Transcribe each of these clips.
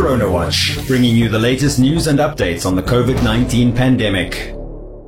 Corona Watch, bringing you the latest news and updates on the COVID 19 pandemic.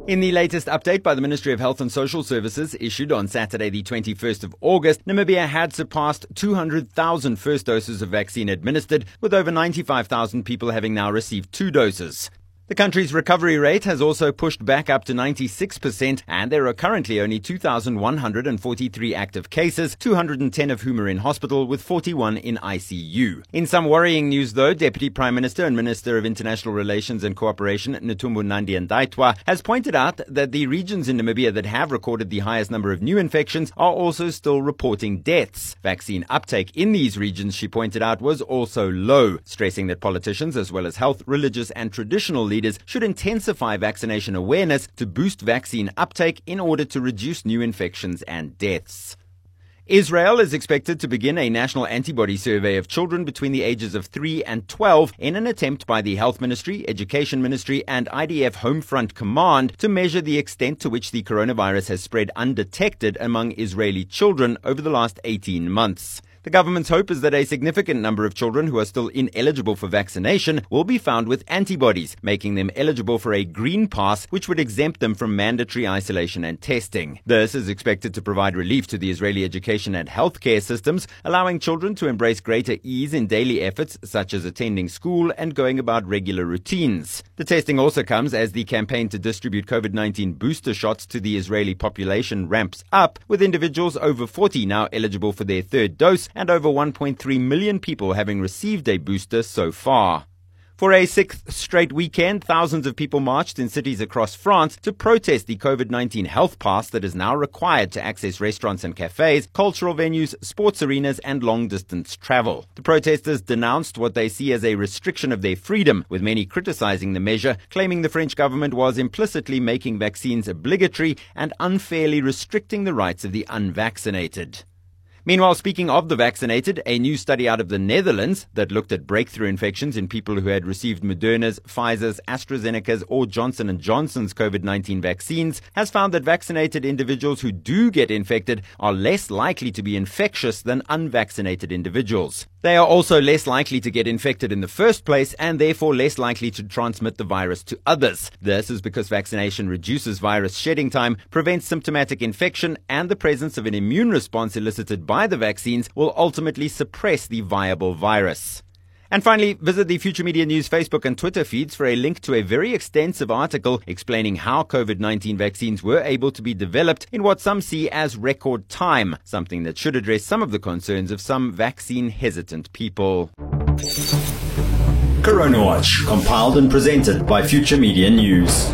In the latest update by the Ministry of Health and Social Services issued on Saturday, the 21st of August, Namibia had surpassed 200,000 first doses of vaccine administered, with over 95,000 people having now received two doses. The country's recovery rate has also pushed back up to 96%, and there are currently only 2,143 active cases, 210 of whom are in hospital, with 41 in ICU. In some worrying news, though, Deputy Prime Minister and Minister of International Relations and Cooperation, Netumbo Nandi-Ndaitwah, has pointed out that the regions in Namibia that have recorded the highest number of new infections are also still reporting deaths. Vaccine uptake in these regions, she pointed out, was also low, stressing that politicians, as well as health, religious, and traditional leaders, leaders should intensify vaccination awareness to boost vaccine uptake in order to reduce new infections and deaths. Israel is expected to begin a national antibody survey of children between the ages of 3 and 12 in an attempt by the Health Ministry, Education Ministry, and IDF Homefront Command to measure the extent to which the coronavirus has spread undetected among Israeli children over the last 18 months. The government's hope is that a significant number of children who are still ineligible for vaccination will be found with antibodies, making them eligible for a green pass, which would exempt them from mandatory isolation and testing. This is expected to provide relief to the Israeli education and healthcare systems, allowing children to embrace greater ease in daily efforts such as attending school and going about regular routines. The testing also comes as the campaign to distribute COVID 19 booster shots to the Israeli population ramps up, with individuals over 40 now eligible for their third dose and over 1.3 million people having received a booster so far. For a sixth straight weekend, thousands of people marched in cities across France to protest the COVID 19 health pass that is now required to access restaurants and cafes, cultural venues, sports arenas, and long distance travel. The protesters denounced what they see as a restriction of their freedom, with many criticizing the measure, claiming the French government was implicitly making vaccines obligatory and unfairly restricting the rights of the unvaccinated. Meanwhile, speaking of the vaccinated, a new study out of the Netherlands that looked at breakthrough infections in people who had received Moderna's, Pfizer's, AstraZeneca's, or Johnson & Johnson's COVID-19 vaccines has found that vaccinated individuals who do get infected are less likely to be infectious than unvaccinated individuals. They are also less likely to get infected in the first place and therefore less likely to transmit the virus to others. This is because vaccination reduces virus shedding time, prevents symptomatic infection, and the presence of an immune response elicited by the vaccines will ultimately suppress the viable virus. And finally, visit the Future Media News Facebook and Twitter feeds for a link to a very extensive article explaining how COVID 19 vaccines were able to be developed in what some see as record time, something that should address some of the concerns of some vaccine hesitant people. Corona Watch, compiled and presented by Future Media News.